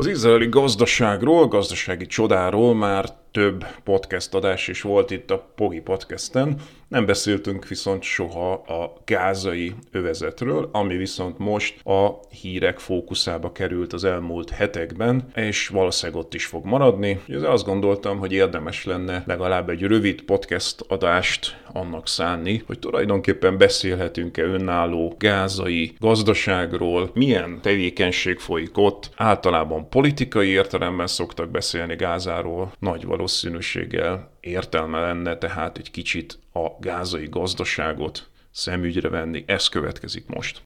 Az izraeli gazdaságról, gazdasági csodáról már több podcast adás is volt itt a Pogi Podcasten. Nem beszéltünk viszont soha a gázai övezetről, ami viszont most a hírek fókuszába került az elmúlt hetekben, és valószínűleg ott is fog maradni. Ezzel azt gondoltam, hogy érdemes lenne legalább egy rövid podcast adást annak szánni, hogy tulajdonképpen beszélhetünk-e önálló gázai gazdaságról, milyen tevékenység folyik ott, általában politikai értelemben szoktak beszélni Gázáról, nagy valószínűséggel értelme lenne tehát egy kicsit a gázai gazdaságot szemügyre venni. Ez következik most.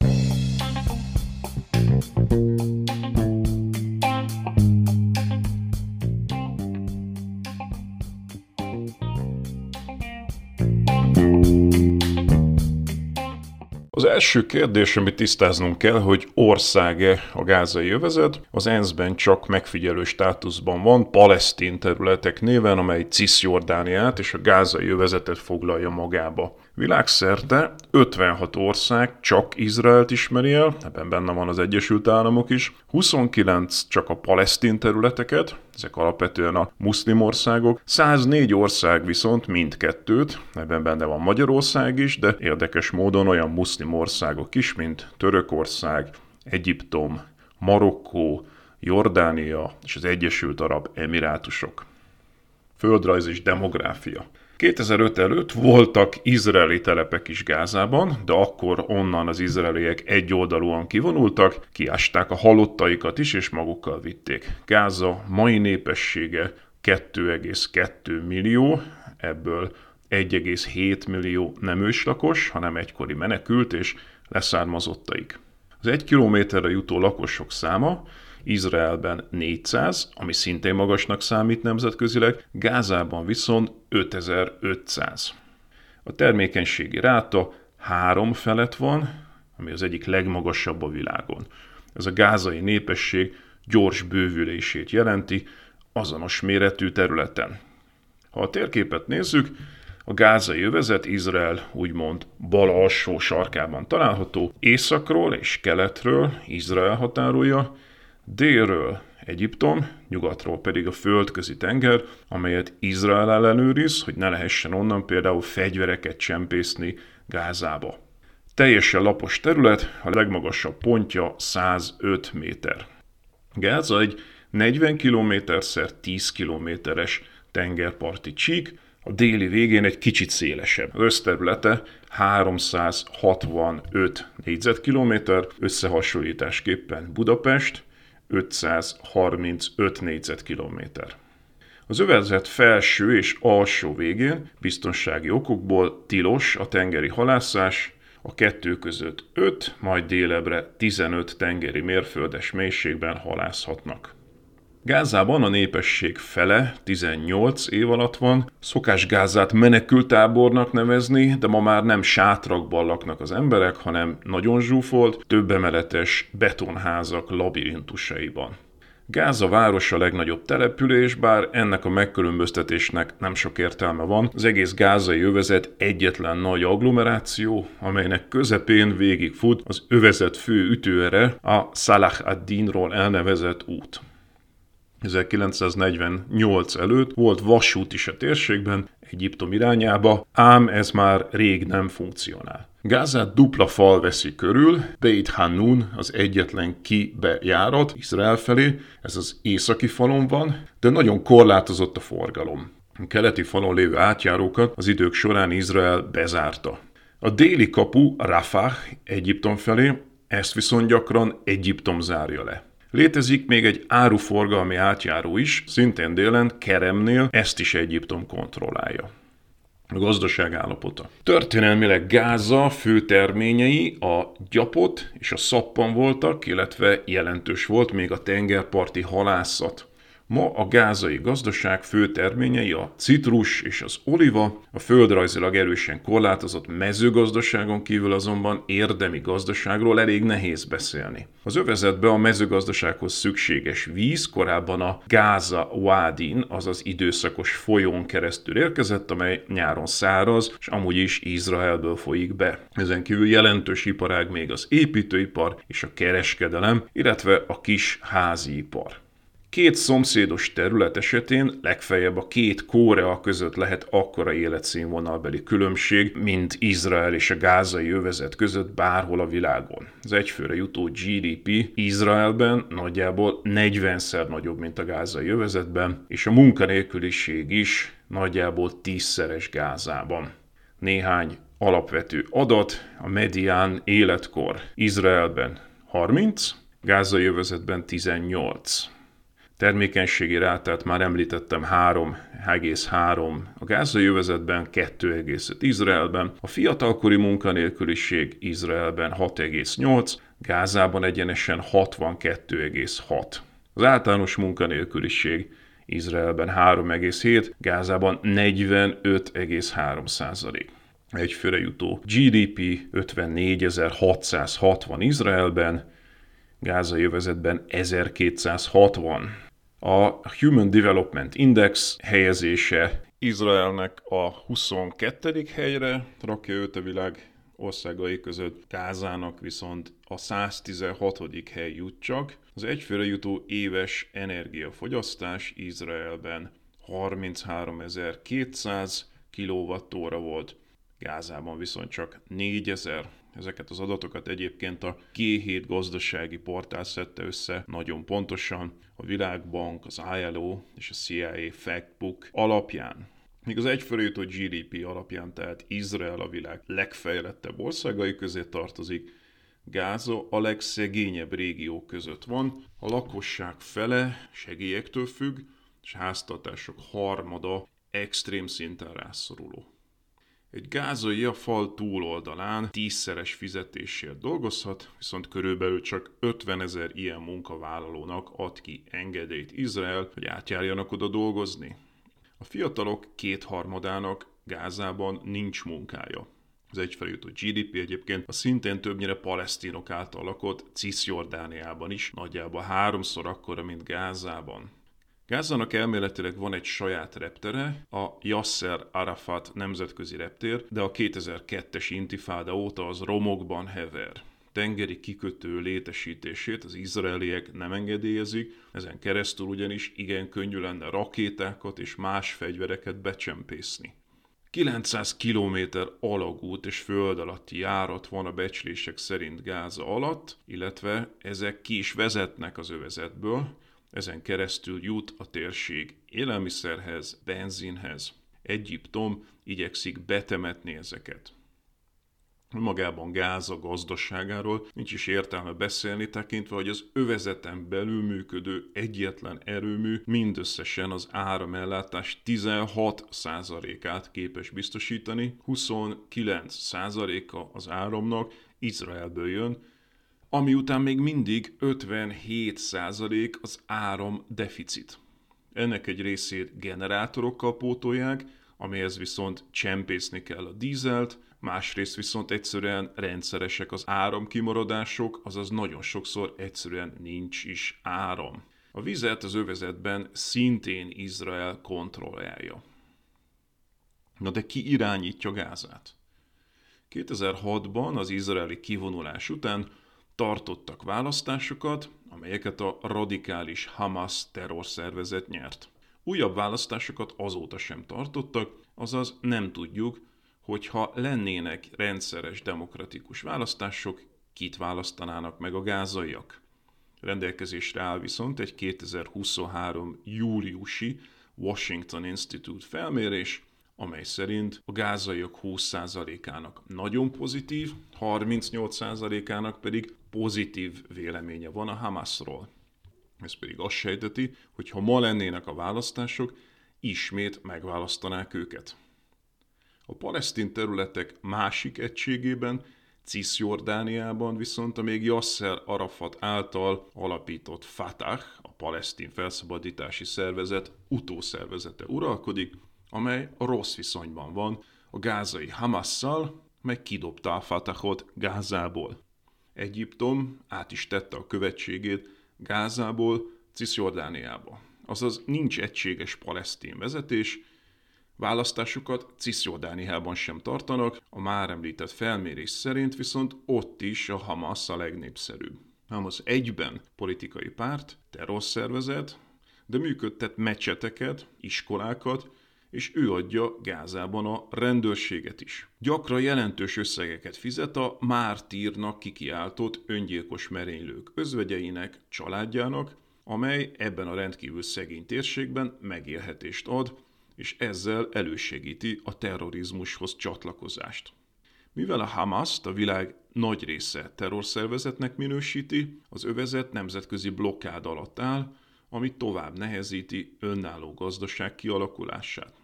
Első kérdés, amit tisztáznunk kell, hogy ország-e a gázai övezet. Az ENSZ-ben csak megfigyelő státuszban van, palesztin területek néven, amely Cisjordániát és a gázai övezetet foglalja magába. Világszerte 56 ország csak Izraelt ismeri el, ebben benne van az Egyesült Államok is, 29 csak a palesztin területeket, ezek alapvetően a muszlim országok, 104 ország viszont mindkettőt, ebben benne van Magyarország is, de érdekes módon olyan muszlim országok is, mint Törökország, Egyiptom, Marokkó, Jordánia és az Egyesült Arab Emirátusok. Földrajz és demográfia. 2005 előtt voltak izraeli telepek is Gázában, de akkor onnan az izraeliek egyoldalúan kivonultak, kiásták a halottaikat is, és magukkal vitték. Gáza mai népessége 2,2 millió, ebből 1,7 millió nem őslakos, hanem egykori menekült és leszármazottaik. Az egy kilométerre jutó lakosok száma Izraelben 400, ami szintén magasnak számít nemzetközileg, Gázában viszont 5500. A termékenységi ráta három felett van, ami az egyik legmagasabb a világon. Ez a gázai népesség gyors bővülését jelenti azonos méretű területen. Ha a térképet nézzük, a gázai övezet Izrael úgymond bal alsó sarkában található, északról és keletről Izrael határolja, Délről Egyiptom, nyugatról pedig a földközi tenger, amelyet Izrael ellenőriz, hogy ne lehessen onnan például fegyvereket csempészni Gázába. Teljesen lapos terület, a legmagasabb pontja 105 méter. Gáza egy 40 km-szer 10 kilométeres tengerparti csík, a déli végén egy kicsit szélesebb. Az összterülete 365 négyzetkilométer, összehasonlításképpen Budapest, 535 négyzetkilométer. Az övezet felső és alsó végén biztonsági okokból tilos a tengeri halászás, a kettő között 5, majd délebre 15 tengeri mérföldes mélységben halászhatnak. Gázában a népesség fele 18 év alatt van, szokás Gázát menekültábornak nevezni, de ma már nem sátrakban laknak az emberek, hanem nagyon zsúfolt, többemeletes betonházak labirintusaiban. Gáza város a legnagyobb település, bár ennek a megkülönböztetésnek nem sok értelme van. Az egész gázai övezet egyetlen nagy agglomeráció, amelynek közepén végigfut az övezet fő ütőere, a Salah ad-Dinról elnevezett út. 1948 előtt volt vasút is a térségben, Egyiptom irányába, ám ez már rég nem funkcionál. Gázát dupla fal veszi körül, Beit Hanun az egyetlen kibejárat Izrael felé, ez az északi falon van, de nagyon korlátozott a forgalom. A keleti falon lévő átjárókat az idők során Izrael bezárta. A déli kapu, Rafah, Egyiptom felé, ezt viszont gyakran Egyiptom zárja le. Létezik még egy áruforgalmi átjáró is, szintén délen, Keremnél, ezt is Egyiptom kontrollálja. A gazdaság állapota. Történelmileg Gáza fő terményei a gyapot és a szappan voltak, illetve jelentős volt még a tengerparti halászat. Ma a gázai gazdaság fő terményei a citrus és az oliva, a földrajzilag erősen korlátozott mezőgazdaságon kívül azonban érdemi gazdaságról elég nehéz beszélni. Az övezetbe a mezőgazdasághoz szükséges víz korábban a Gáza Wádin, azaz időszakos folyón keresztül érkezett, amely nyáron száraz, és amúgy is Izraelből folyik be. Ezen kívül jelentős iparág még az építőipar és a kereskedelem, illetve a kis házi ipar. Két szomszédos terület esetén legfeljebb a két Korea között lehet akkora életszínvonalbeli különbség, mint Izrael és a gázai övezet között bárhol a világon. Az egyfőre jutó GDP Izraelben nagyjából 40-szer nagyobb, mint a gázai övezetben, és a munkanélküliség is nagyjából tízszeres Gázában. Néhány alapvető adat, a medián életkor Izraelben 30, gázai övezetben 18 termékenységi rátát már említettem 3,3 a gázai övezetben, 2,5 Izraelben, a fiatalkori munkanélküliség Izraelben 6,8, Gázában egyenesen 62,6. Az általános munkanélküliség Izraelben 3,7, Gázában 45,3 százalék. Egyfőre jutó GDP 54.660 Izraelben, Gázai övezetben 1260. A Human Development Index helyezése Izraelnek a 22. helyre rakja őt a világ országai között, Gázának viszont a 116. hely jut csak. Az egyfőre jutó éves energiafogyasztás Izraelben 33.200 kWh volt, Gázában viszont csak 4000 Ezeket az adatokat egyébként a G7 gazdasági portál szedte össze nagyon pontosan a Világbank, az ILO és a CIA Factbook alapján. Míg az egyfőre GDP alapján, tehát Izrael a világ legfejlettebb országai közé tartozik, Gáza a legszegényebb régió között van, a lakosság fele segélyektől függ, és háztartások harmada extrém szinten rászoruló. Egy gázai a fal túloldalán tízszeres fizetésért dolgozhat, viszont körülbelül csak 50 ezer ilyen munkavállalónak ad ki engedélyt Izrael, hogy átjárjanak oda dolgozni. A fiatalok kétharmadának Gázában nincs munkája. Az egyfelé GDP egyébként a szintén többnyire palesztinok által lakott Cisjordániában is nagyjából háromszor akkora, mint Gázában. Gázának elméletileg van egy saját reptere, a Yasser Arafat nemzetközi reptér, de a 2002-es intifáda óta az romokban hever tengeri kikötő létesítését az izraeliek nem engedélyezik, ezen keresztül ugyanis igen könnyű lenne rakétákat és más fegyvereket becsempészni. 900 km alagút és föld alatti járat van a becslések szerint Gáza alatt, illetve ezek ki is vezetnek az övezetből, ezen keresztül jut a térség élelmiszerhez, benzinhez. Egyiptom igyekszik betemetni ezeket. Magában Gáza gazdaságáról nincs is értelme beszélni, tekintve, hogy az övezeten belül működő egyetlen erőmű mindösszesen az áramellátás 16%-át képes biztosítani, 29%-a az áramnak Izraelből jön, ami után még mindig 57% az áram deficit. Ennek egy részét generátorokkal pótolják, amihez viszont csempészni kell a dízelt, másrészt viszont egyszerűen rendszeresek az áramkimaradások, azaz nagyon sokszor egyszerűen nincs is áram. A vizet az övezetben szintén Izrael kontrollálja. Na de ki irányítja Gázát? 2006-ban az izraeli kivonulás után tartottak választásokat, amelyeket a radikális Hamas terrorszervezet nyert. Újabb választásokat azóta sem tartottak, azaz nem tudjuk, hogyha lennének rendszeres demokratikus választások, kit választanának meg a gázaiak. Rendelkezésre áll viszont egy 2023. júliusi Washington Institute felmérés, amely szerint a gázaiak 20%-ának nagyon pozitív, 38%-ának pedig pozitív véleménye van a Hamasról. Ez pedig azt sejteti, hogy ha ma lennének a választások, ismét megválasztanák őket. A palesztin területek másik egységében, Cisjordániában viszont a még Yasser Arafat által alapított Fatah, a palesztin felszabadítási szervezet utószervezete uralkodik, amely a rossz viszonyban van a gázai Hamasszal, meg kidobta a Fatahot Gázából. Egyiptom át is tette a követségét Gázából Cisjordániába. Azaz nincs egységes palesztin vezetés, Választásukat Cisjordániában sem tartanak, a már említett felmérés szerint viszont ott is a Hamas a legnépszerűbb. Hamas egyben politikai párt, terrorszervezet, de működtet mecseteket, iskolákat, és ő adja Gázában a rendőrséget is. Gyakran jelentős összegeket fizet a mártírnak kikiáltott öngyilkos merénylők özvegyeinek, családjának, amely ebben a rendkívül szegény térségben megélhetést ad, és ezzel elősegíti a terrorizmushoz csatlakozást. Mivel a hamas a világ nagy része terrorszervezetnek minősíti, az övezet nemzetközi blokkád alatt áll, ami tovább nehezíti önálló gazdaság kialakulását.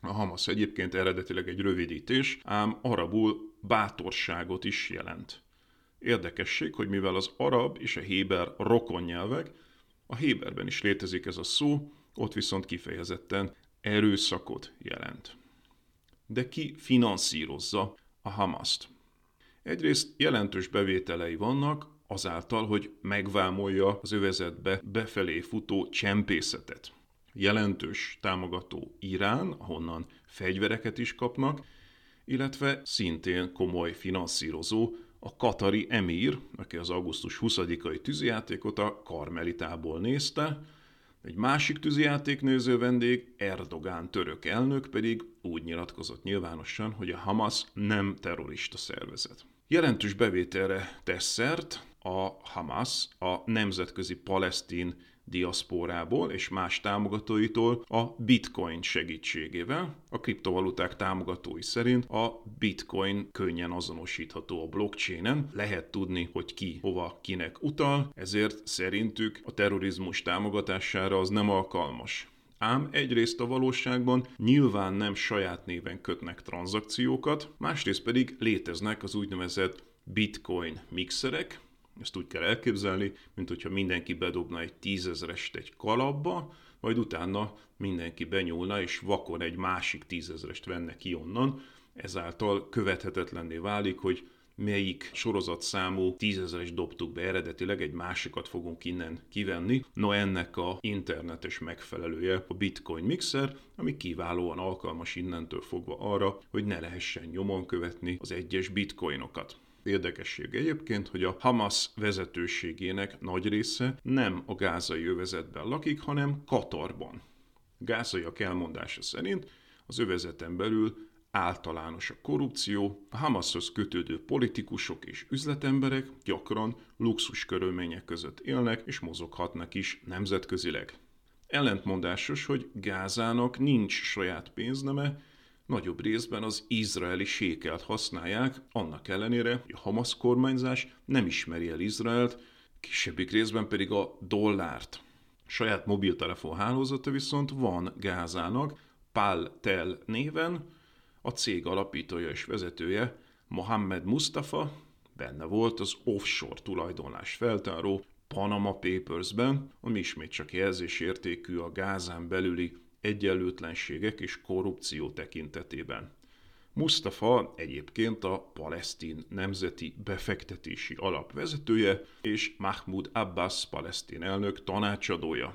A Hamas egyébként eredetileg egy rövidítés, ám arabul bátorságot is jelent. Érdekesség, hogy mivel az arab és a héber rokon nyelvek, a héberben is létezik ez a szó, ott viszont kifejezetten erőszakot jelent. De ki finanszírozza a Hamaszt? Egyrészt jelentős bevételei vannak, azáltal, hogy megvámolja az övezetbe befelé futó csempészetet. Jelentős támogató Irán, ahonnan fegyvereket is kapnak, illetve szintén komoly finanszírozó a katari emír, aki az augusztus 20-ai tűzijátékot a Karmelitából nézte, egy másik tűzijátéknőző vendég, Erdogán török elnök pedig úgy nyilatkozott nyilvánosan, hogy a Hamas nem terrorista szervezet. Jelentős bevételre tesz szert a Hamas a nemzetközi palesztin diaszporából és más támogatóitól a bitcoin segítségével. A kriptovaluták támogatói szerint a bitcoin könnyen azonosítható a blockchainen, lehet tudni, hogy ki hova kinek utal, ezért szerintük a terrorizmus támogatására az nem alkalmas. Ám egyrészt a valóságban nyilván nem saját néven kötnek tranzakciókat, másrészt pedig léteznek az úgynevezett bitcoin mixerek, ezt úgy kell elképzelni, mint hogyha mindenki bedobna egy tízezrest egy kalapba, majd utána mindenki benyúlna, és vakon egy másik tízezrest venne ki onnan, ezáltal követhetetlenné válik, hogy melyik sorozatszámú tízezeres dobtuk be eredetileg, egy másikat fogunk innen kivenni. No ennek a internetes megfelelője a Bitcoin Mixer, ami kiválóan alkalmas innentől fogva arra, hogy ne lehessen nyomon követni az egyes bitcoinokat. Érdekesség egyébként, hogy a Hamas vezetőségének nagy része nem a gázai övezetben lakik, hanem Katarban. Gázaiak elmondása szerint az övezeten belül általános a korrupció, a Hamashoz kötődő politikusok és üzletemberek gyakran luxus körülmények között élnek és mozoghatnak is nemzetközileg. Ellentmondásos, hogy Gázának nincs saját pénzneme, nagyobb részben az izraeli sékelt használják, annak ellenére, hogy a Hamas kormányzás nem ismeri el Izraelt, kisebbik részben pedig a dollárt. Saját mobiltelefon hálózata viszont van Gázának, Pal-Tel néven, a cég alapítója és vezetője, Mohammed Mustafa, benne volt az offshore tulajdonlás feltáró Panama Papers-ben, ami ismét csak jelzésértékű a Gázán belüli egyenlőtlenségek és korrupció tekintetében. Mustafa egyébként a palesztin nemzeti befektetési alap vezetője és Mahmoud Abbas palesztin elnök tanácsadója.